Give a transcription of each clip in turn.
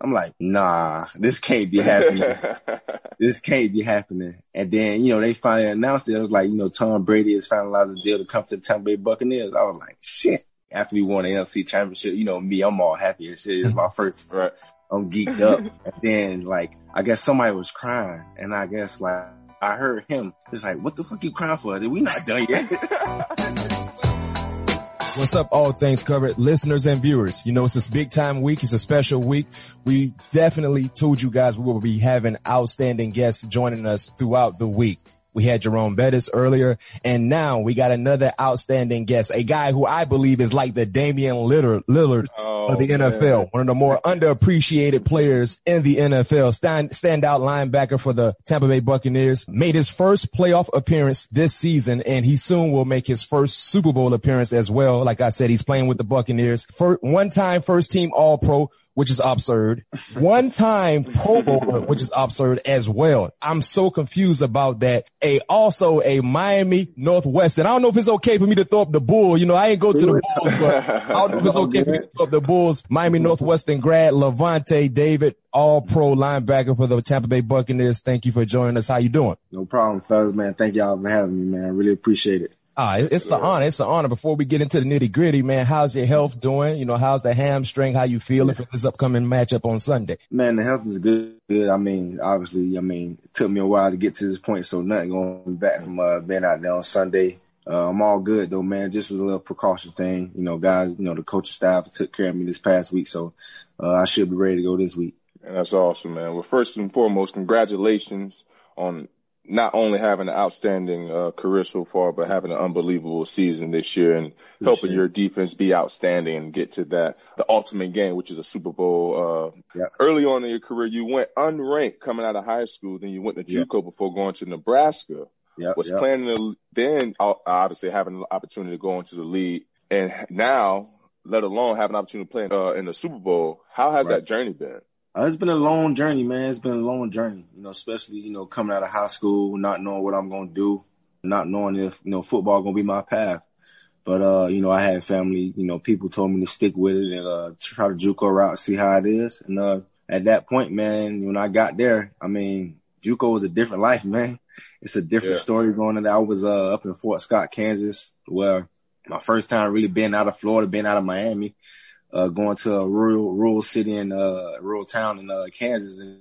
I'm like, nah, this can't be happening. this can't be happening. And then, you know, they finally announced it. It was like, you know, Tom Brady has finalized a deal to come to the Tampa Bay Buccaneers. I was like, shit. After we won the NFC championship, you know, me, I'm all happy and shit. It's my first, right. I'm geeked up. and then like, I guess somebody was crying and I guess like, I heard him. It's like, what the fuck you crying for? We not done yet. What's up, all things covered listeners and viewers? You know, it's this big time week. It's a special week. We definitely told you guys we will be having outstanding guests joining us throughout the week. We had Jerome Bettis earlier, and now we got another outstanding guest, a guy who I believe is like the Damian Lillard, Lillard oh, of the man. NFL, one of the more underappreciated players in the NFL. Stand, standout linebacker for the Tampa Bay Buccaneers, made his first playoff appearance this season, and he soon will make his first Super Bowl appearance as well. Like I said, he's playing with the Buccaneers. For one time first team All Pro, which is absurd. One time Pro Bowler, which is absurd as well. I'm so confused about that. A also a Miami Northwestern. I don't know if it's okay for me to throw up the bull. You know, I ain't go to the Bulls, but I don't know if it's okay for me to throw up the Bulls. Miami Northwestern grad Lavonte David, all pro linebacker for the Tampa Bay Buccaneers. Thank you for joining us. How you doing? No problem, fellas, man. Thank y'all for having me, man. I really appreciate it. Ah, it's the honor. It's the honor. Before we get into the nitty gritty, man, how's your health doing? You know, how's the hamstring? How you feeling for this upcoming matchup on Sunday? Man, the health is good. Good. I mean, obviously, I mean, it took me a while to get to this point, so nothing going back from uh, being out there on Sunday. Uh, I'm all good though, man. Just with a little precaution thing. You know, guys, you know, the coaching staff took care of me this past week, so uh, I should be ready to go this week. And that's awesome, man. Well, first and foremost, congratulations on not only having an outstanding uh, career so far, but having an unbelievable season this year and helping your defense be outstanding and get to that the ultimate game, which is a Super Bowl. Uh, yep. Early on in your career, you went unranked coming out of high school, then you went to JUCO yep. before going to Nebraska. Yep, was planning to then obviously having the opportunity to go into the league, and now let alone have an opportunity to play uh, in the Super Bowl. How has right. that journey been? Uh, it's been a long journey, man. It's been a long journey, you know, especially, you know, coming out of high school, not knowing what I'm going to do, not knowing if, you know, football going to be my path. But, uh, you know, I had family, you know, people told me to stick with it and, uh, try the JUCO route, see how it is. And, uh, at that point, man, when I got there, I mean, JUCO was a different life, man. It's a different yeah. story going on. I was, uh, up in Fort Scott, Kansas, where my first time really being out of Florida, being out of Miami uh, going to a rural, rural city in, uh, rural town in, uh, Kansas and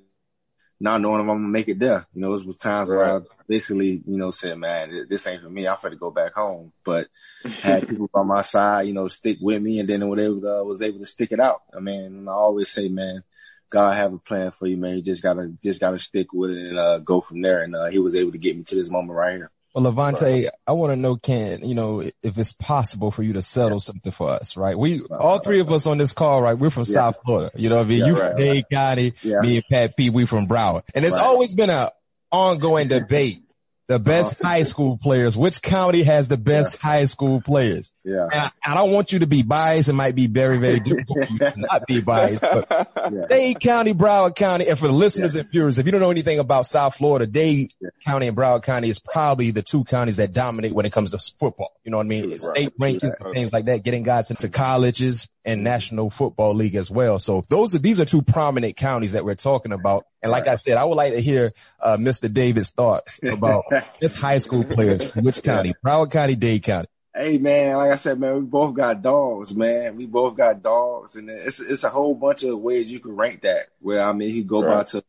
not knowing if I'm gonna make it there. You know, it was times right. where I basically, you know, said, man, this ain't for me. I'm to go back home, but had people by my side, you know, stick with me and then whatever uh, was able to stick it out. I mean, I always say, man, God have a plan for you, man. You just gotta, just gotta stick with it and, uh, go from there. And, uh, he was able to get me to this moment right here. Well, Lavonte, I want to know, can you know if it's possible for you to settle something for us, right? We all three of us on this call, right? We're from yeah. South Florida. You know, I mean, yeah, you right, from Dade right. County, yeah. me and Pat P, we from Broward, and it's right. always been an ongoing debate the best uh, high school players. Which county has the best yeah. high school players? Yeah. And I, I, don't want you to be biased. It might be very, very difficult for you to not be biased. But yeah. Dade County, Broward County, and for the listeners yeah. and viewers, if you don't know anything about South Florida, Dade. County and Broward County is probably the two counties that dominate when it comes to football. You know what I mean? Right. State rankings and things like that, getting guys into colleges, and National Football League as well. So those are, these are two prominent counties that we're talking about. And like I said, I would like to hear, uh, Mr. David's thoughts about this high school players which county, Broward County, Dade County. Hey man, like I said, man, we both got dogs, man. We both got dogs, and it's it's a whole bunch of ways you can rank that. Where I mean, he go right. by to,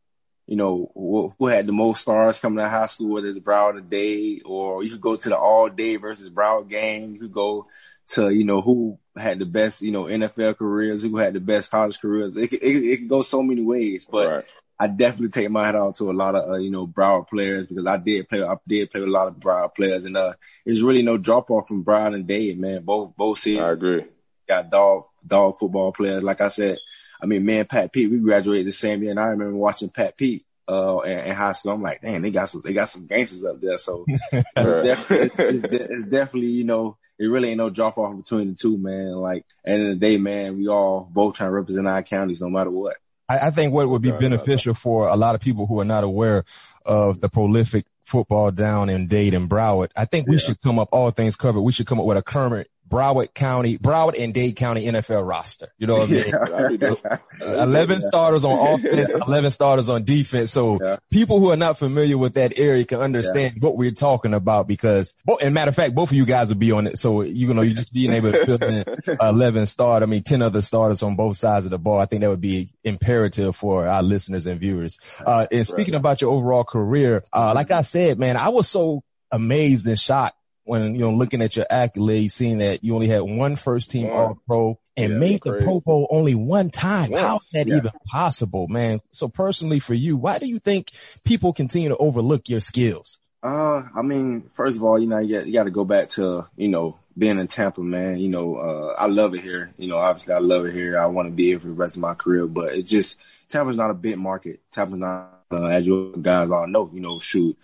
you know, who, who, had the most stars coming to high school, whether it's Broward or Dade, or you could go to the all day versus Broward game. You could go to you know who had the best you know NFL careers, who had the best college careers. It it, it can go so many ways, but right. I definitely take my hat off to a lot of uh, you know Broward players because I did play I did play with a lot of Broward players, and uh, there's really no drop off from Broward and Dade, man. Both both see. I agree. Got dog dog football players. Like I said, I mean, man, Pat Pete, we graduated the same year, and I remember watching Pat Pete uh, in, in, high school. I'm like, damn, they got some, they got some gangsters up there. So it's, definitely, it's, it's, it's, definitely, you know, it really ain't no drop off between the two, man. Like, end of the day, man, we all both trying to represent our counties no matter what. I, I think what would be beneficial for a lot of people who are not aware of the prolific football down in Dade and Broward, I think we yeah. should come up, all things covered, we should come up with a current Broward County, Broward and Dade County NFL roster. You know what I mean? Yeah. 11 starters on offense, 11 starters on defense. So Yeah. people who are not familiar with that area can understand what we're talking about because, and matter of fact, both of you guys will be on it. So, you know, you just being able to fill in 11 start, I mean, 10 other starters on both sides of the ball. I think that would be imperative for our listeners and viewers. Uh, and speaking about your overall career, uh, like I said, man, I was so amazed and shocked when, you know, looking at your accolades, seeing that you only had one first team One. all pro and Yeah, made the crazy. Pro Bowl only one time. How is that yeah. even possible, man? So personally for you, why do you think people continue to overlook your skills? Uh, I mean, first of all, you know, you got, you got to go back to, you know, being in Tampa, man. You know, uh, I love it here. You know, obviously I love it here. I want to be here for the rest of my career, but it's just, Tampa's not a big market. Tampa's not, uh, as you guys all know, you know, shoot,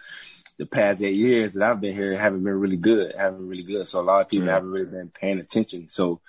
the past eight years that I've been here haven't been really good, haven't been really good. So a lot of people Yeah. haven't really been paying attention. So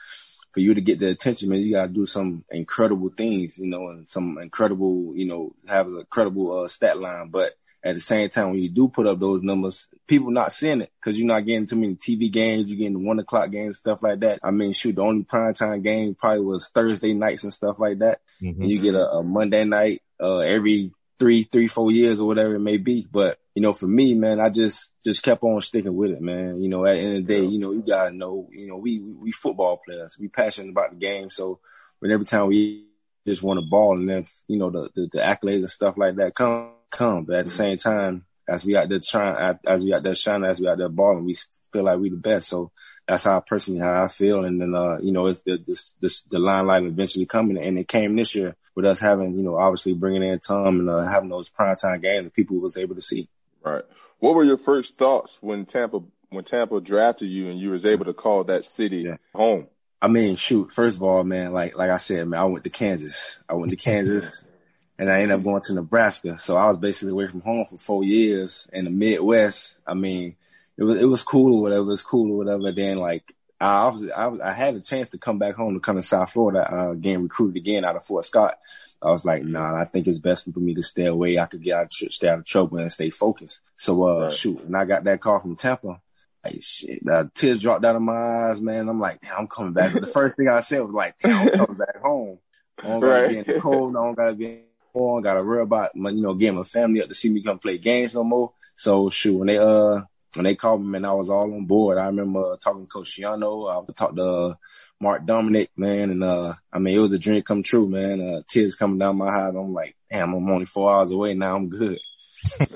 for you to get the attention, man, you got to do some incredible things, you know, and some incredible, you know, have a credible uh, stat line. But at the same time, when you do put up those numbers, people not seeing it because you're not getting too many TV games. You're getting the one o'clock games, stuff like that. I mean, shoot, the only primetime game probably was Thursday nights and stuff like that. And you get a, a Monday night, uh, every three, three, four years or whatever it may be. But, you know, for me, man, I just, just kept on sticking with it, man. You know, at the end of the day, you know, you gotta know, you know, we, we, we football players. We passionate about the game. So when every time we just want to ball and then, you know, the, the, the accolades and stuff like that come, come. But at the same time, as we out there trying, as we out there shining, as we out there balling, we feel like we the best. So that's how I personally how I feel. And then, uh, you know, it's the, this, this, the limelight eventually coming and it came this year with us having, you know, obviously bringing in Tom and, uh, having those primetime games that people was able to see. Right. What were your first thoughts when Tampa when Tampa drafted you and you was able to call that city Yeah. home? I mean, shoot, first of all, man, like, like I said, man, I went to Kansas. I went to Kansas and I ended up going to Nebraska. So I was basically away from home for four years in the Midwest. I mean, it was, it was cool or whatever. It was cool or whatever. Then like, I obviously, I, was- I had a chance to come back home to come to South Florida, uh, getting recruited again out of Fort Scott. I was like, nah, I think it's best for me to stay away. I could get out, of stay out of trouble and stay focused. So, uh, Right. shoot, when I got that call from Tampa, like shit, the tears dropped out of my eyes, man. I'm like, damn, I'm coming back. But the first thing I said was like, damn, I'm coming back home. I don't gotta be in the cold. I don't gotta be in the cold. I gotta worry about my, you know, getting my family up to see me come play games no more. So shoot, when they, uh, when they called me, man, I was all on board. I remember talking to Coach Schiano. I talked to, uh, Mark Dominik, man. And, uh, I mean, it was a dream come true, man. Uh, tears coming down my eyes. I'm like, damn, I'm only four hours away now. I'm good.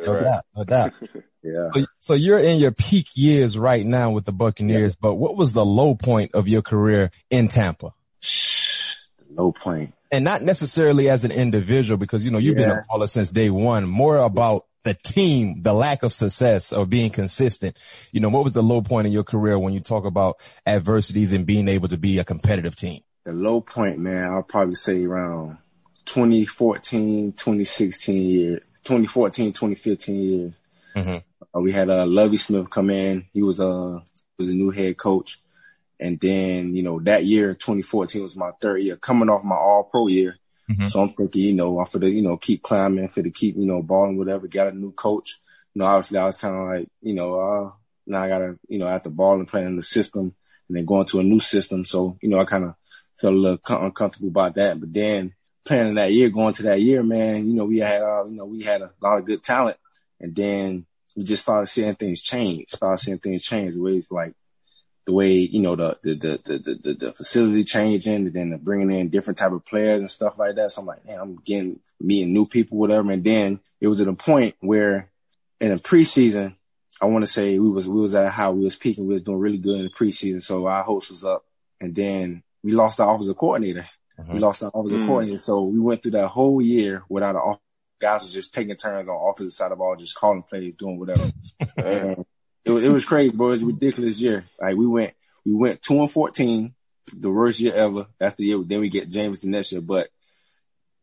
No Right. doubt, no doubt. Yeah. So, so you're in your peak years right now with the Buccaneers, but what was the low point of your career in Tampa? The low point. And not necessarily as an individual, because you know you've been a baller since day one. More about the team, the lack of success or being consistent. You know, what was the low point in your career when you talk about adversities and being able to be a competitive team? the low point, man, I'll probably say around 2014, 2016 year, 2014, 2015 years. Mhm. Uh, we had uh, Lovie Smith come in. He was uh was a new head coach, and then you know that year, 2014 was my third year, coming off my All Pro year. Mhm. So I'm thinking, you know, I'm for the you know keep climbing, for the keep you know balling, whatever. Got a new coach. You know, obviously I was kind of like, you know, uh, now I gotta you know after balling, playing in the system, and then going to a new system. So you know, I kind of felt a little co- uncomfortable about that. But then playing that year, going to that year, man, you know, we had, uh, you know, we had a lot of good talent. And then we just started seeing things change, started seeing things change. The ways like the way, you know, the, the, the, the, the, the, the facility changing and then the bringing in different type of players and stuff like that. So I'm like, damn, I'm getting meeting new people, whatever. And then it was at a point where in the preseason, I want to say we was, we was at how we was peaking. We was doing really good in the preseason. So our hopes was up and then we lost our offensive coordinator. We Mhm. lost our offensive Mm. coordinator. So we went through that whole year without an off. Guys was just taking turns on offensive side of the ball, just calling plays, doing whatever. and it was, it was crazy, bro. It was a ridiculous year. Like we went, we went two and 14, the worst year ever. That's the year. Then we get James the next year, but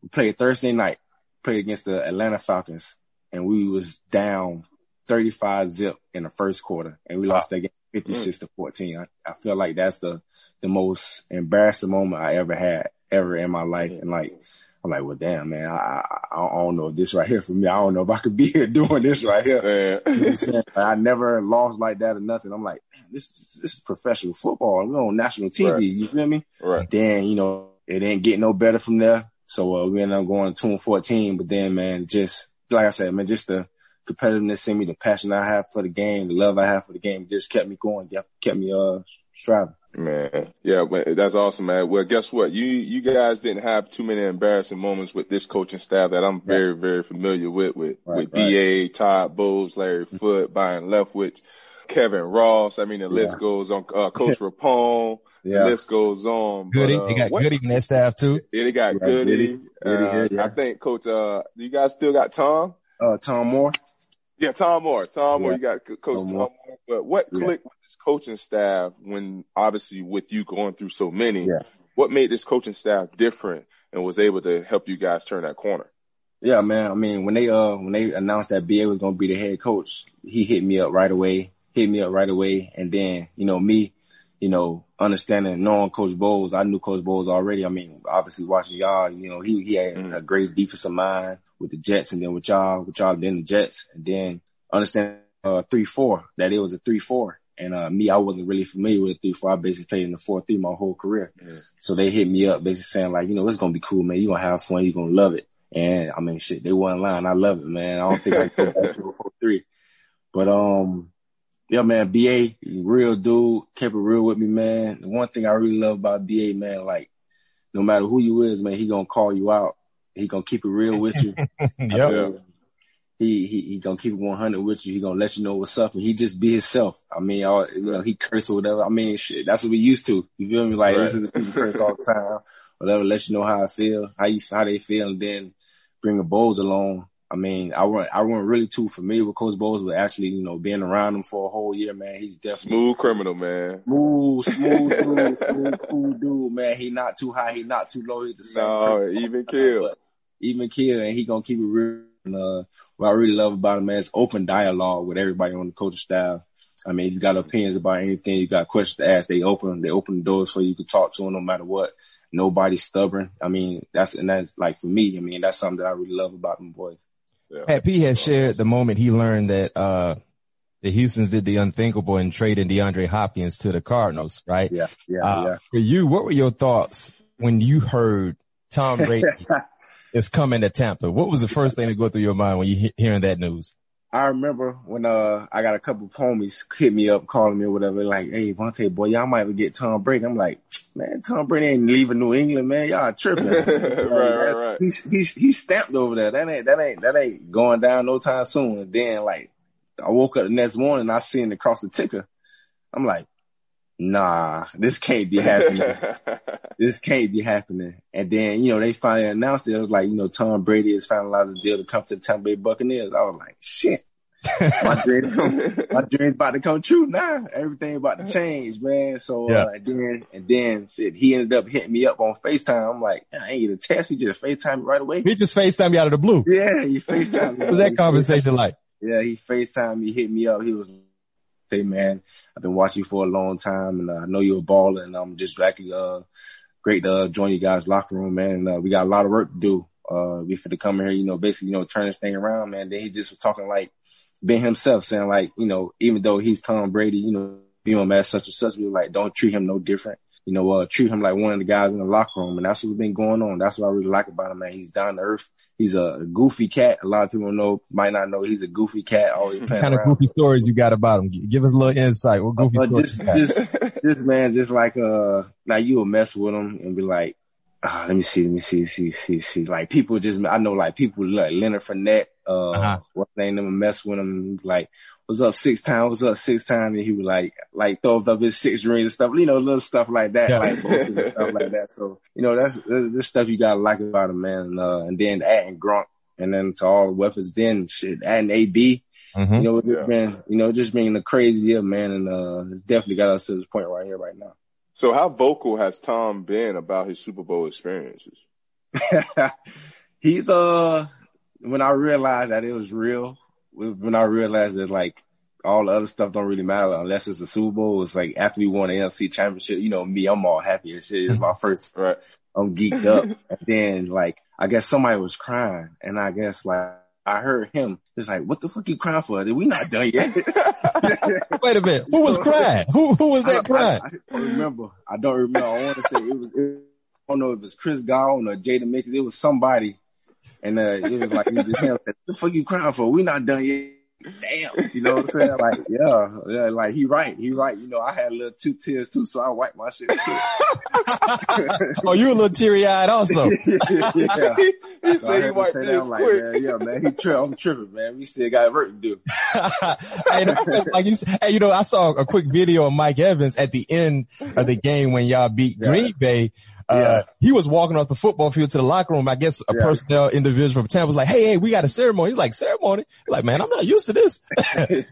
we played Thursday night, played against the Atlanta Falcons and we was down 35 zip in the first quarter and we lost that game 56 to 14. Mm. I, I feel like that's the, the most embarrassing moment I ever had ever in my life. And like, I'm like, well, damn, man, I, I, I don't know if this right here for me. I don't know if I could be here doing this right here. you know I never lost like that or nothing. I'm like, this, this is professional football. We're on national TV. Right. You feel me? Right. Then, you know, it didn't get no better from there. So, uh, we ended up going to and 14, but then, man, just, like I said, man, just the competitiveness in me, the passion I have for the game, the love I have for the game just kept me going, kept me, uh, striving. Man, yeah, that's awesome, man. Well, guess what? You you guys didn't have too many embarrassing moments with this coaching staff that I'm very right. very familiar with with right, with right. Ba, Todd Bowles, Larry mm-hmm. Foote, Byron Leftwich, Kevin Ross. I mean, the list goes on. Uh, Coach Rapone. Yeah. The list goes on. Goody, but, uh, they got what, Goody in that staff too. Yeah, they got yeah, Goody. Goody, uh, yeah. I think Coach. Uh, you guys still got Tom? Uh, Tom Moore. Yeah, Tom Moore. Tom Moore. You got Coach Tom, Tom Moore. But what clicked with this coaching staff when obviously with you going through so many, yeah. what made this coaching staff different and was able to help you guys turn that corner? Yeah, man. I mean, when they uh when they announced that BA was gonna be the head coach, he hit me up right away. Hit me up right away, and then you know me, you know, understanding knowing Coach Bowles, I knew Coach Bowles already. I mean, obviously watching y'all, you know, he he had mm. a great defensive mind with the Jets, and then with y'all, with y'all then the Jets, and then understand uh three four that it was a three four. And uh me, I wasn't really familiar with three four. I basically played in the four three my whole career. Yeah. So they hit me up basically saying like, you know, it's gonna be cool, man. You're gonna have fun, you're gonna love it. And I mean shit, they weren't lying. I love it, man. I don't think I can go back to a four three. But um yeah, man, BA, real dude, kept it real with me, man. The one thing I really love about BA, man, like no matter who you is, man, he gonna call you out. He gonna keep it real with you. yeah he he he gonna keep it 100 with you. He gonna let you know what's up, and he just be himself. I mean, all you know, he curse or whatever. I mean, shit, that's what we used to. You feel me? Like right. listen to people curse all the time, whatever. Let you know how I feel, how you how they feel, and then bring the Bowles along. I mean, I weren't I weren't really too familiar with Coach Bowles, but actually, you know, being around him for a whole year, man, he's definitely smooth criminal, man. Smooth, smooth dude, smooth, cool dude, man. He not too high, he not too low. He's the same. No, even kill, even kill, and he gonna keep it real and, uh, what I really love about him, man, is open dialogue with everybody on the coaching staff. I mean, he's got opinions about anything. You got questions to ask. They open, they open the doors for you to talk to him no matter what. Nobody's stubborn. I mean, that's, and that's like for me, I mean, that's something that I really love about them boys. Yeah. Pat P has shared the moment he learned that, uh, the Houston's did the unthinkable and traded DeAndre Hopkins to the Cardinals, right? Yeah, yeah, uh, yeah. For you, what were your thoughts when you heard Tom Brady is coming to Tampa. What was the first thing to go through your mind when you he- hearing that news? I remember when uh I got a couple of homies hit me up, calling me or whatever, like, "Hey, Vontae, boy, y'all might even get Tom Brady." I'm like, "Man, Tom Brady ain't leaving New England, man. Y'all tripping." right, right, right. He's he's he's stamped over there. That ain't that ain't that ain't going down no time soon. And then like, I woke up the next morning, I seen it across the ticker. I'm like, nah, this can't be happening. this can't be happening. And then, you know, they finally announced it. It was like, you know, Tom Brady has finalized a deal to come to the Tampa Bay Buccaneers. I was like, shit. my dreams, my dreams about to come true now. Everything about to change, man. So yeah. uh, and then and then shit, he ended up hitting me up on FaceTime. I'm like, I ain't get a test. He just FaceTime me right away. He just FaceTime me out of the blue. Yeah, he FaceTime me. what was that conversation like? Yeah, he FaceTime me, hit me up. He was say, man, I've been watching you for a long time and uh, I know you're a baller and I'm just actually, uh, great to uh, join you guys locker room, man. And, uh, we got a lot of work to do. Uh, fit to come here, you know, basically, you know, turn this thing around, man. Then he just was talking like being himself, saying like, you know, even though he's Tom Brady, you know, you know, as such and such, we like, don't treat him no different. You know, uh, treat him like one of the guys in the locker room. And that's what's been going on. That's what I really like about him, man. He's down to earth he's a goofy cat. A lot of people know, might not know he's a goofy cat. Always playing kind of goofy stories you got about him? Give us a little insight. What goofy uh, stories? Just, just, just man, just like uh, like you will mess with him and be like, ah, let me see, let me see, see, see, see. Like people just, I know like people like Leonard Fournette, uh, uh-huh. what's name them mess with him like, was up six times, was up six times, and he would like like throw up his six rings and stuff, you know, little stuff like that, yeah. like and stuff like that. So you know, that's this stuff you gotta like about him, man. And, uh, and then adding Gronk, and then to all the weapons, then shit, adding AB. Mm-hmm. You know, just yeah. been, you know, just being a crazy year, man, and uh, definitely got us to this point right here, right now. So, how vocal has Tom been about his Super Bowl experiences? He's uh, when I realized that it was real, when I realized that like all the other stuff don't really matter unless it's a Super Bowl. It's like after we won the NFC championship, you know, me, I'm all happy and shit. It's my first, right. I'm geeked up. and then like, I guess somebody was crying and I guess like, I heard him. It's like, what the fuck you crying for? We not done yet. Wait a minute. Who was crying? Who who was that crying? I, I, I, don't remember. I don't remember. I want to say it was. It, I don't know if it was Chris Gall or Jaydon Mickens. It was somebody, and uh, it was like it was him. What the fuck you crying for? We not done yet damn, you know what I'm saying? Like, yeah, yeah, like he right, he right. You know, I had a little two tears too, so I wiped my shit. oh, you a little teary eyed also. yeah. He, so said he wiped like, man, yeah, man, he tri- I'm tripping, man. We still got work to do. hey, like you, hey, you know, I saw a quick video of Mike Evans at the end of the game when y'all beat yeah. Green Bay. Uh, yeah. he was walking off the football field to the locker room. I guess a yeah. personnel individual from Tampa was like, Hey, hey, we got a ceremony. He's like, ceremony? He's like, man, I'm not used to this. a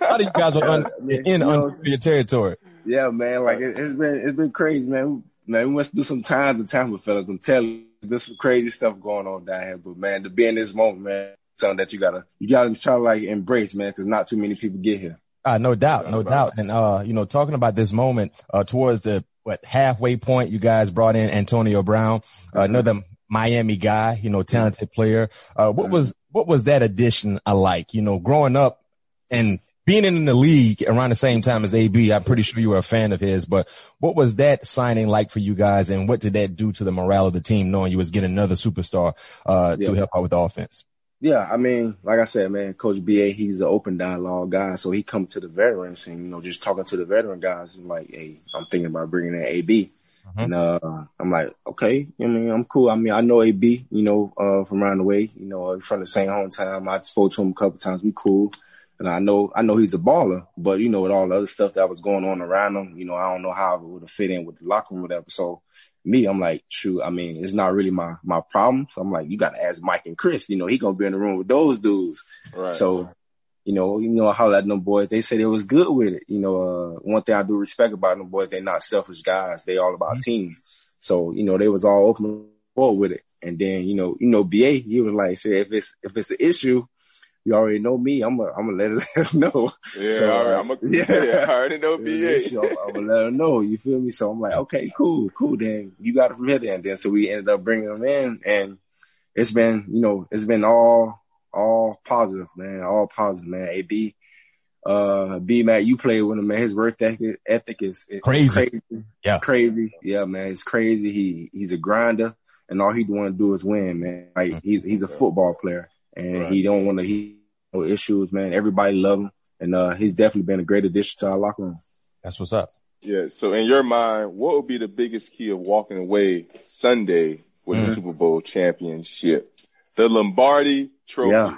lot of you guys are un- in unfamiliar territory. Yeah, man. Like it, has been, it's been crazy, man. Man, we must do some times in Tampa, fellas. I'm telling you, there's some crazy stuff going on down here. But man, to be in this moment, man, something that you gotta, you gotta try to like embrace, man, cause not too many people get here. Uh, no doubt, no doubt. And, uh, you know, talking about this moment, uh, towards the what halfway point you guys brought in Antonio Brown, uh, another Miami guy, you know, talented player. Uh, what mm-hmm. was, what was that addition I like? You know, growing up and being in the league around the same time as AB, I'm pretty sure you were a fan of his, but what was that signing like for you guys and what did that do to the morale of the team knowing you was getting another superstar, uh, yeah. to help out with the offense? Yeah, I mean, like I said, man, Coach BA, he's an open dialogue guy. So he come to the veterans and, you know, just talking to the veteran guys and like, hey, I'm thinking about bringing in AB. Mm-hmm. And, uh, I'm like, okay, I mean, I'm cool. I mean, I know AB, you know, uh, from around the way, you know, from the same hometown. I spoke to him a couple times. We cool. And I know, I know he's a baller, but you know, with all the other stuff that was going on around him, you know, I don't know how it would have fit in with the locker room or whatever. So me, I'm like, shoot, I mean, it's not really my, my problem. So I'm like, you got to ask Mike and Chris, you know, he going to be in the room with those dudes. Right. So, you know, you know, how at them boys, they said it was good with it. You know, uh, one thing I do respect about them boys, they're not selfish guys. They all about mm-hmm. team. So, you know, they was all open with it. And then, you know, you know, BA, he was like, if it's, if it's an issue, you already know me. I'm gonna, I'm gonna let us know. Yeah, so, all right. I'm a, yeah. yeah, I already know BA. I'm gonna let her know. You feel me? So I'm like, okay, cool, cool. Then you got it from here. Then, then so we ended up bringing them in, and it's been, you know, it's been all, all positive, man. All positive, man. AB, uh, B Mac, you played with him, man. His work ethic, ethic is, is crazy. crazy. Yeah, crazy. Yeah, man. It's crazy. He he's a grinder, and all he want to do is win, man. Like mm-hmm. he's he's a football player and right. he don't want to he no issues, man. Everybody love him, and uh, he's definitely been a great addition to our locker room. That's what's up. Yeah. So in your mind, what would be the biggest key of walking away Sunday with mm-hmm. the Super Bowl championship? The Lombardi Trophy. Yeah.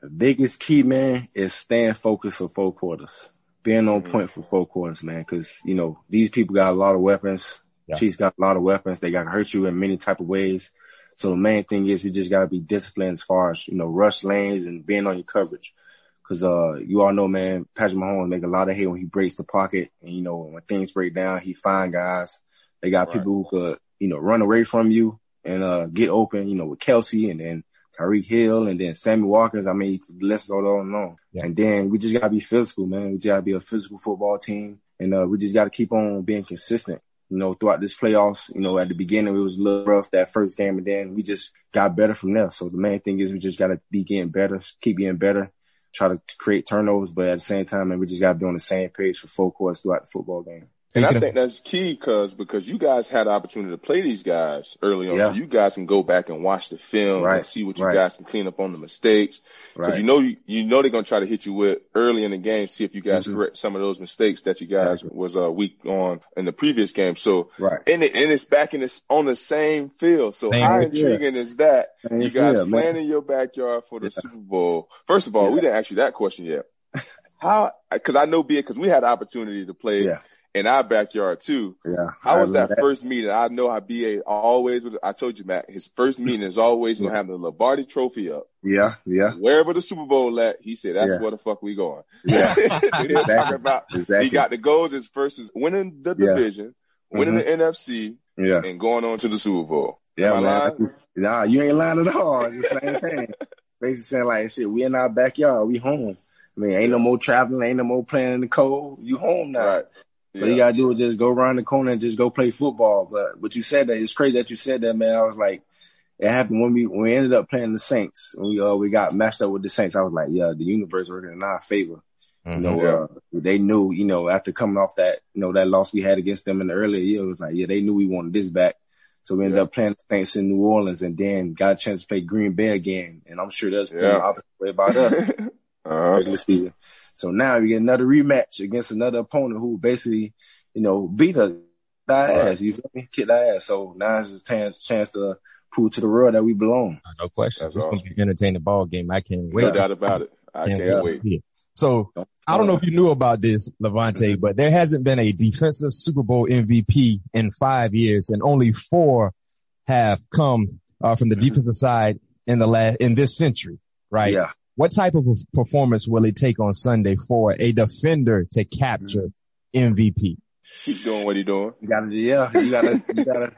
The biggest key, man, is staying focused for four quarters. Being on mm-hmm. point for four quarters, man. Cause, you know, these people got a lot of weapons. Yeah. Chiefs got a lot of weapons. They got to hurt you in many type of ways. So the main thing is we just gotta be disciplined as far as, you know, rush lanes and being on your coverage. Cause, uh, you all know, man, Patrick Mahomes make a lot of hay when he breaks the pocket. And, you know, when things break down, he find guys. They got right. people who could, you know, run away from you and, uh, get open, you know, with Kelce and then Tyreek Hill and then Sammy Watkins. I mean, let's go on and on. Yeah. And then we just gotta be physical, man. We just gotta be a physical football team. And, uh, we just gotta keep on being consistent you know, throughout this playoffs. You know, at the beginning it was a little rough that first game, and then we just got better from there. So the main thing is we just got to be getting better, keep getting better, try to create turnovers, but at the same time, man, we just got to be on the same page for full course throughout the football game. And I think that's key cause, because you guys had the opportunity to play these guys early on. Yeah. So you guys can go back and watch the film right. and see what you right. guys can clean up on the mistakes. Right. Cause you know, you, you know they're going to try to hit you with early in the game, see if you guys mm-hmm. correct some of those mistakes that you guys was uh, weak on in the previous game. So, right. and, it, and it's back in this, on the same field. So same how intriguing is that? Same you guys field, playing man. in your backyard for the yeah. Super Bowl. First of all, yeah. we didn't ask you that question yet. How, cause I know be cause we had the opportunity to play in our backyard too. Yeah. How was that, that, first meeting? I know how BA always, I told you, Matt, his first meeting is always going to have the Lombardi trophy up. Yeah. Yeah. Wherever the Super Bowl at, he said, that's yeah. where the fuck we going. Yeah. exactly. talking about, exactly. he got the goals as first is winning the division, winning mm-hmm. the NFC, yeah. and going on to the Super Bowl. Yeah, man. Nah, you ain't lying at all. It's the same thing. Basically saying like, shit, we in our backyard, we home. I mean, ain't no more traveling, ain't no more playing in the cold. You home now. Right. Yeah. All you gotta do is just go around the corner and just go play football. But what you said that it's crazy that you said that, man. I was like, it happened when we when we ended up playing the Saints. We uh we got matched up with the Saints. I was like, yeah, the universe working in our favor. Mm-hmm, you know, yeah. uh, they knew, you know, after coming off that, you know, that loss we had against them in the earlier year, it was like, yeah, they knew we wanted this back. So we ended yeah. up playing the Saints in New Orleans and then got a chance to play Green Bay again. And I'm sure that's yeah. the opposite way about us. uh-huh. So now we get another rematch against another opponent who basically, you know, beat us, our right. ass, you feel me? Kick our ass. So now it's a chance, chance to prove to the world that we belong. No question. That's it's awesome. going to be an entertaining ball game. I can't wait. No doubt about it. I can't, can't wait. wait. So I don't know if you knew about this, Lavonte, mm-hmm. but there hasn't been a defensive Super Bowl MVP in five years, and only four have come uh, from the mm-hmm. defensive side in the last in this century, right? Yeah. What type of performance will it take on Sunday for a defender to capture MVP? Keep doing what he's doing. You gotta, yeah, you gotta, you gotta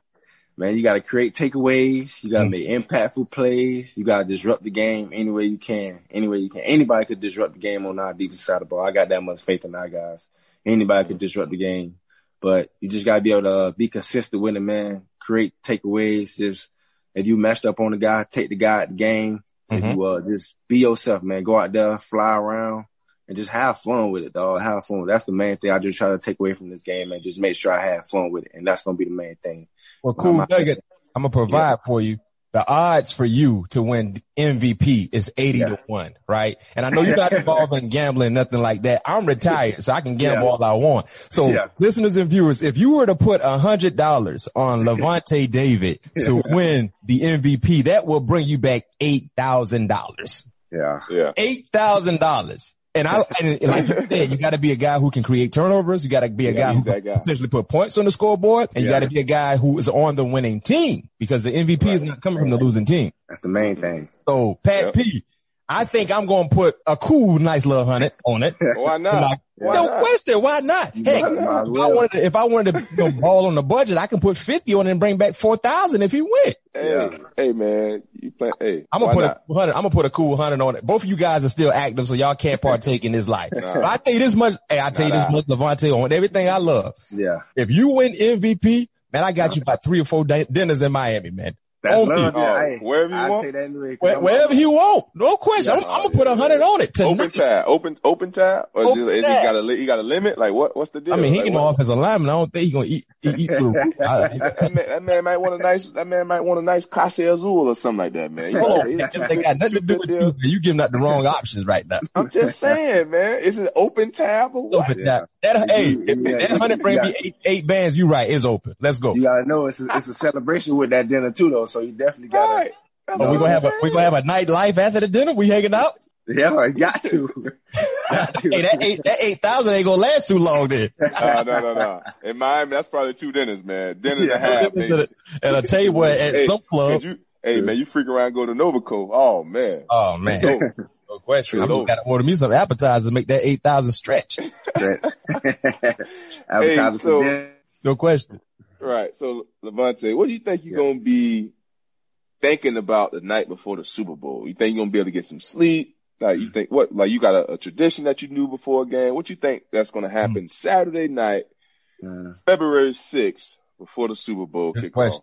man, you got to create takeaways. You got to mm. make impactful plays. You got to disrupt the game any way you can. Any way you can. Anybody could disrupt the game on our defense side of the ball. I got that much faith in our guys. Anybody could disrupt the game, but you just got to be able to uh, be consistent with it, man. Create takeaways. Just if you messed up on the guy, take the guy at the game. Mm-hmm. If you uh, just be yourself, man. Go out there, fly around, and just have fun with it, dog. Have fun. That's the main thing I just try to take away from this game and just make sure I have fun with it. And that's to be the main thing. Well, cool um, nugget. I'm to provide yeah. for you. The odds for you to win MVP is 80 yeah. to 1, right? And I know you're not involved in gambling, nothing like that. I'm retired, so I can gamble yeah. all I want. So listeners and viewers, if you were to put a hundred dollars on Lavonte David to win the MVP, that will bring you back $8,000. Yeah. Yeah. $8,000. And I, and like you said, you got to be a guy who can create turnovers. You got to be a guy who can guy. essentially put points on the scoreboard, and yeah. you got to be a guy who is on the winning team because the MVP right. is not coming from the losing team. That's the main thing. So Pat yep. P, I think I'm going to put a cool, nice little hundred on it. Why not? Like, why no not? question. Why not? Heck, if, I wanted to, if I wanted to you know, ball on the budget, I can put 50 on it and bring back 4,000 if he win. Hey, hey man, you play, hey. I'm gonna put not? a hundred, I'm gonna put a cool hundred on it. Both of you guys are still active, so y'all can't partake in this life. Nah. But I tell you this much, hey, I tell nah, you this much, Lavonte, on everything I love. Yeah. If you win MVP, man, I got you about three or four dinners in Miami, man. That's love, oh, hey, wherever you want. Where, wherever you want. No question. Yeah, I'm, I'm, gonna put a hundred on it tonight. Open tab, open, open tab, or open just, is he got a, he got a limit? Like what, what's the deal? I mean, he like, can off as a lineman. I don't think he gonna eat, eat, eat through. that, man, that man might want a nice, that man might want a nice Casa Azul or something like that, man. You know, just, they got nothing to do with you. You giving out the wrong options right now. I'm just saying, man. Is it open tab or what? Open tab. That, hey, that hundred bring me eight, eight bands, you right, it's open. Let's go. You gotta know it's a, it's a celebration with that dinner too, though. So you definitely got right. Oh, we gonna have a we gonna have a nightlife after the dinner. We hanging out. Yeah, I got to. got to. hey, that eight that eight thousand ain't gonna last too long then. no, no, no, no. In Miami, that's probably two dinners, man. Dinner yeah. and a half, maybe. and a table at hey, some club. You, hey man, you freak around and go to Novoco. Oh man. Oh man. No question. I'm gotta order me some appetizers to make that eight thousand stretch. hey, so, no question. Right. So Lavonte, what do you think you're yeah. gonna be thinking about the night before the Super Bowl? You think you're gonna be able to get some sleep? Like you think what? Like you got a, a tradition that you knew before a game. What you think that's gonna happen mm. Saturday night, uh, February sixth, before the Super Bowl kickoff?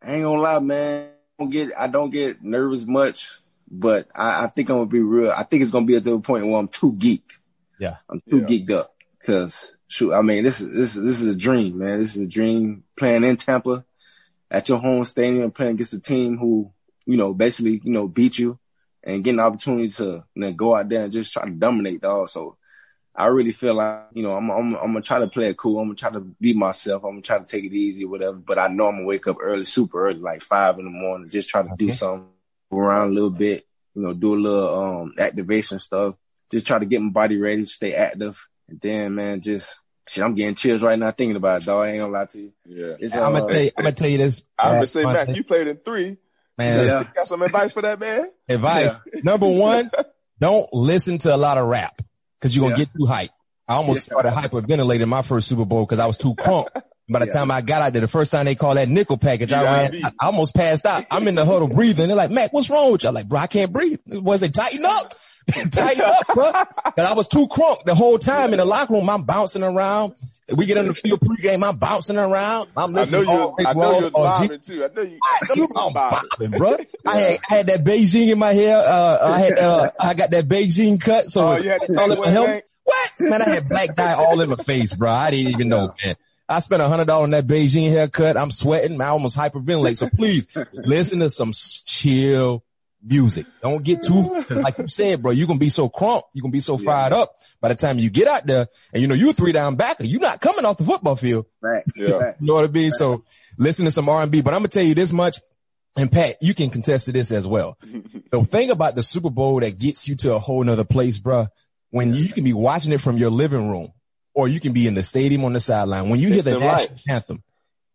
I ain't gonna lie, man. I don't get I don't get nervous much, but I, I think I'm gonna be real. I think it's gonna be at the point where I'm too geeked. Yeah, I'm too yeah. geeked up because shoot, I mean this is this is this is a dream, man. This is a dream playing in Tampa at your home stadium playing against a team who, you know, basically, you know, beat you and getting the opportunity to you know, go out there and just try to dominate dog. So I really feel like, you know, I'm, I'm, I'm gonna try to play it cool. I'm gonna try to be myself. I'm gonna try to take it easy or whatever. But I know I'm gonna wake up early, super early, like five in the morning, just try to okay. do something, around a little bit, you know, do a little, um, activation stuff, just try to get my body ready, stay active. And then, man, just Shit, I'm getting chills right now thinking about it, dog. I ain't gonna lie to you. Yeah. It's, I'm gonna uh, tell you, I'm gonna tell you this. I'm gonna say, Matt, you played in three. Man, yeah. got some advice for that man? Advice. Yeah. Number one, don't listen to a lot of rap because you're gonna yeah. get too hyped. I almost yeah. started hyperventilating my first Super Bowl because I was too crunk. By the time I got out there, the first time they called that nickel package, I ran, I almost passed out. I'm in the huddle breathing. They're like, Mac, what's wrong with you? I'm like, bro, I can't breathe. Was it tighten up? Tighten up, bro. Cause I was too crunk the whole time in the locker room. I'm bouncing around We get on the field pregame. I'm bouncing around. I'm listening I know to you. I know you're bobbing too. I know you. you I'm bobbing, bro. I had I had that Beijing in my hair. Uh, I had uh, I got that Beijing cut. So Oh, it's you had the all in my helmet. What man? I had black dye all in my face, bro. I didn't even know, man. I spent a hundred dollars on that Beijing haircut. I'm sweating. I almost hyperventilate. So please listen to some chill music. Don't get too, like you said, bro, you're going to be so crunk. You're going to be so fired up by the time you get out there and you know, you're three down backer. You're not coming off the football field. Right. Yeah. You know what I mean? So listen to some R&B, but I'm going to tell you this much. And Pat, you can contest to this as well. the thing about the Super Bowl that gets you to a whole nother place, bro, when you can be watching it from your living room or you can be in the stadium on the sideline. When you hear the Instant national lights. anthem,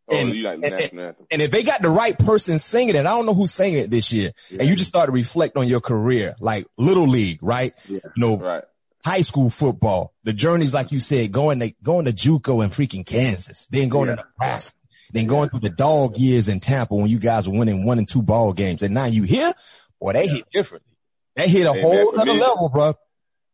Oh, And- like and- and if they got the right person singing it, I don't know who's singing it this year, and you just start to reflect on your career, like little league, right? Yeah. You know, Right. high school football, the journeys, like you said, going to going to JUCO in freaking Kansas, then going to Nebraska, then going through the dog years in Tampa when you guys were winning one and two ball games, and now you here, boy, they hit differently. They hit a Hey, whole man, other me- level, bro.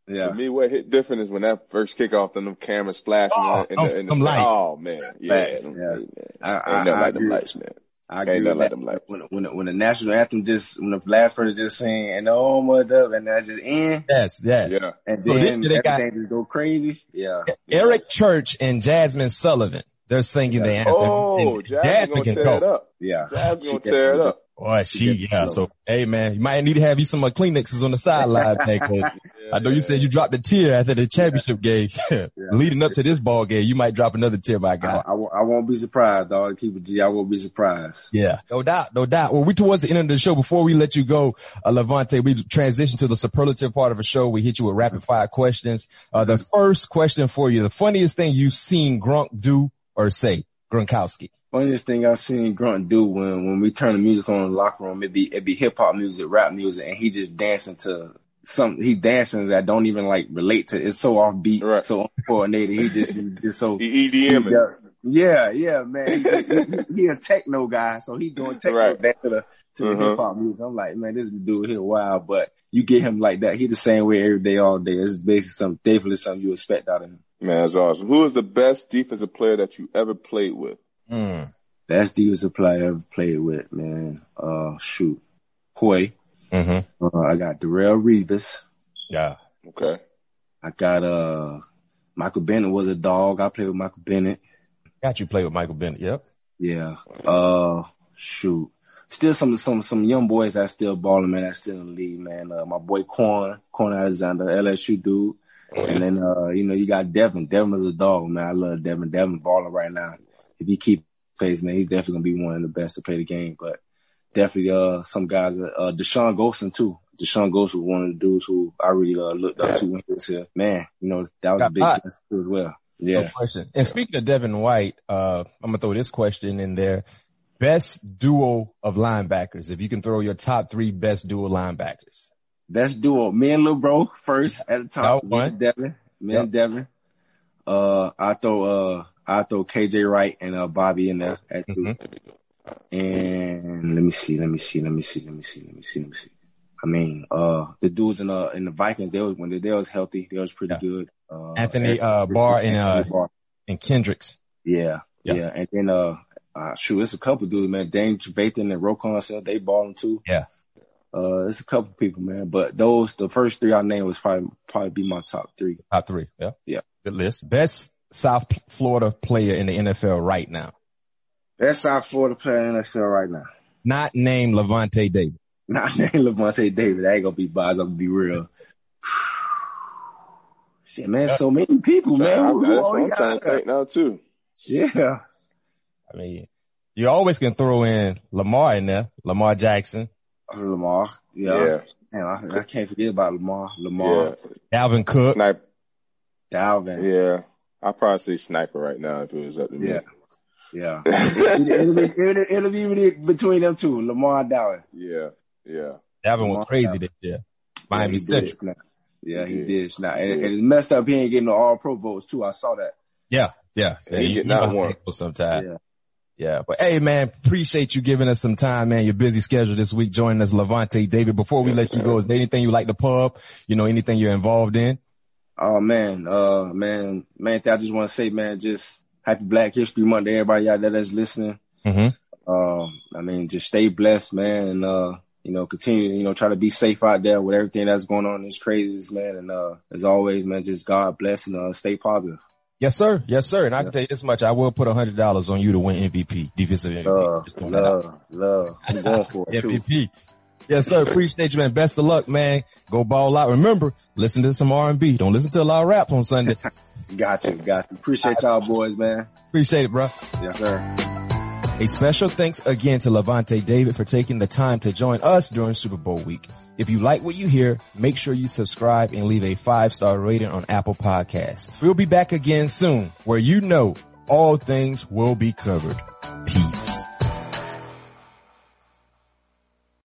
Yeah. For me, what hit different is when that first kickoff, then them cameras flashing Oh, in the, in the, in the them lights. Oh man, yeah, Right, yeah. man. I, I, ain't nothing I like them lights, man. I agree Ain't nothing like them lights. When, when, when the national anthem just, when the last person just sing and oh, mother up and that's just in Yes, yes. Yeah, and So this then year they got- everything just go crazy. Yeah. Eric Church and Jazmine Sullivan, they're singing the anthem. Oh, And Jazmine gonna can tear go. it up. Yeah. Jazmine gonna tear it up. Boy, she, yeah. So, hey man, you might need to have you some uh, Kleenexes on the sideline, man, 'cause I know you said you dropped a tear after the championship game. Leading up to this ball game, you might drop another tear, my I, guy. I, won't- I won't be surprised, dog. Keep it G. I won't be surprised. Yeah, no doubt, no doubt. Well, we towards the end of the show. Before we let you go, uh, Lavonte, we transition to the superlative part of the show. We hit you with rapid fire questions. Uh, the first question for you: the funniest thing you've seen Gronk do or say, Gronkowski. Funniest thing I've seen Gronk do when, when we turn the music on in the locker room, it'd be, it'd be hip hop music, rap music, and he just dancing to some, he dancing that don't even like relate to, it's so offbeat, Right. so uncoordinated. He just, he just so, He EDM it. yeah, yeah, man. He, he, he- he a techno guy, so he doing techno Right. back to the, to the Uh-huh. hip hop music. I'm like, man, this dude here wild, but you get him like that. He the same way every day, all day. It's basically some, definitely something you expect out of him. Man, that's awesome. Who is the best defensive player that you ever played with? Mm. Best defensive player I ever played with, man. Uh, shoot. Hoy. Mm-hmm. Uh, I got Darrelle Revis. Yeah. Okay. I got, uh, Michael Bennett was a dog. I played with Michael Bennett. Got you play with Michael Bennett. Yep. Yeah. Uh, shoot. Still some, some, some young boys that still balling, man. That's still in the league, man. Uh, my boy Kwon, Kwon Alexander, LSU dude. And then, uh, you know, you got Devin. Devin is a dog, man. I love Devin. Devin balling right now. If he keep pace, man, he's definitely gonna be one of the best to play the game. But definitely, uh, some guys, uh, Dashon Goldson too. Dashon Goldson was one of the dudes who I really, uh, looked up to when he was here. Man, you know, that was Got a big hot. too as well. No Yeah. question. And speaking of Devin White, uh, I'm gonna throw this question in there. Best duo of linebackers. If you can throw your top three best duo linebackers. Best duo, me and Lil Bro first at the top. That one. Devin, me Yep. and Devin. Uh, I throw, uh, I throw KJ Wright and, uh, Bobby in there at 2 Mhm. And let me see, let me see, let me see, let me see, let me see, let me see. I mean, uh, the dudes in the, in the Vikings, they was, when they, they was healthy, they was pretty Yeah. good. Uh, Anthony, uh, Barr and, uh, Barr. And Kendricks. Yeah, Yeah. yeah, And then, uh, uh, shoot, it's a couple dudes, man. Dane Trevathan and Roquan, so they balling too. Yeah. Uh, it's a couple people, man. But those, the first three I named was probably, probably be my top three. Top three. Yeah. Yeah. Good list. Best South Florida player in the NFL right now. Best South Florida player in the NFL right now. Not named Lavonte David. Not named Lavonte David. I ain't gonna be biased. I'm gonna be real. Shit, man, so many people, man. I, Who- that's who what all I'm trying to got? think now too. Yeah. I mean, you always can throw in Lamar in there. Lamar Jackson, oh, Lamar. Yeah. Man, I, I can't forget about Lamar. Lamar. Yeah. Alvin Cook. Sniper. Dalvin. Yeah. I'd probably say sniper right now if it was up to me. Yeah. Yeah. it, it'll, be, it'll, it'll be really between them two, Lamar and Dalvin. Yeah. Yeah. Alvin was crazy Jackson. this year. Yeah, Miami he Central. did. Yeah, he He did. did. Snap. And, and it's messed up. He ain't getting the all pro votes too. I saw that. Yeah, yeah. Yeah, he you- getting you know that how one. it goes Sometimes. Yeah. Yeah, but hey man, appreciate you giving us some time, man. Your busy schedule this week, joining us, Lavonte David. Before we let you go, is there anything you like to pub? You know, anything you're involved in? Oh man, uh, man, man, I just want to say, man, just happy Black History Month to everybody out there that's listening. Mm-hmm. Um, I mean, just stay blessed, man, and uh, you know, continue, you know, try to be safe out there with everything that's going on in this craziness, man. And uh, as always, man, just God bless and uh, stay positive. Yes, sir. Yes, sir. And I can tell you this much: I will put a hundred dollars on you to win MVP, defensive MVP. Love, Just throwing that out. love, love. I'm going for it too. Yes, sir. Appreciate you, man. Best of luck, man. Go ball out. Remember, listen to some R and B. Don't listen to a lot of rap on Sunday. Got you, got you. Appreciate y'all boys, man. Appreciate it, bro. Yes, sir. A special thanks again to Lavonte David for taking the time to join us during Super Bowl week. If you like what you hear, make sure you subscribe and leave a five star rating on Apple Podcasts. We'll be back again soon where you know all things will be covered.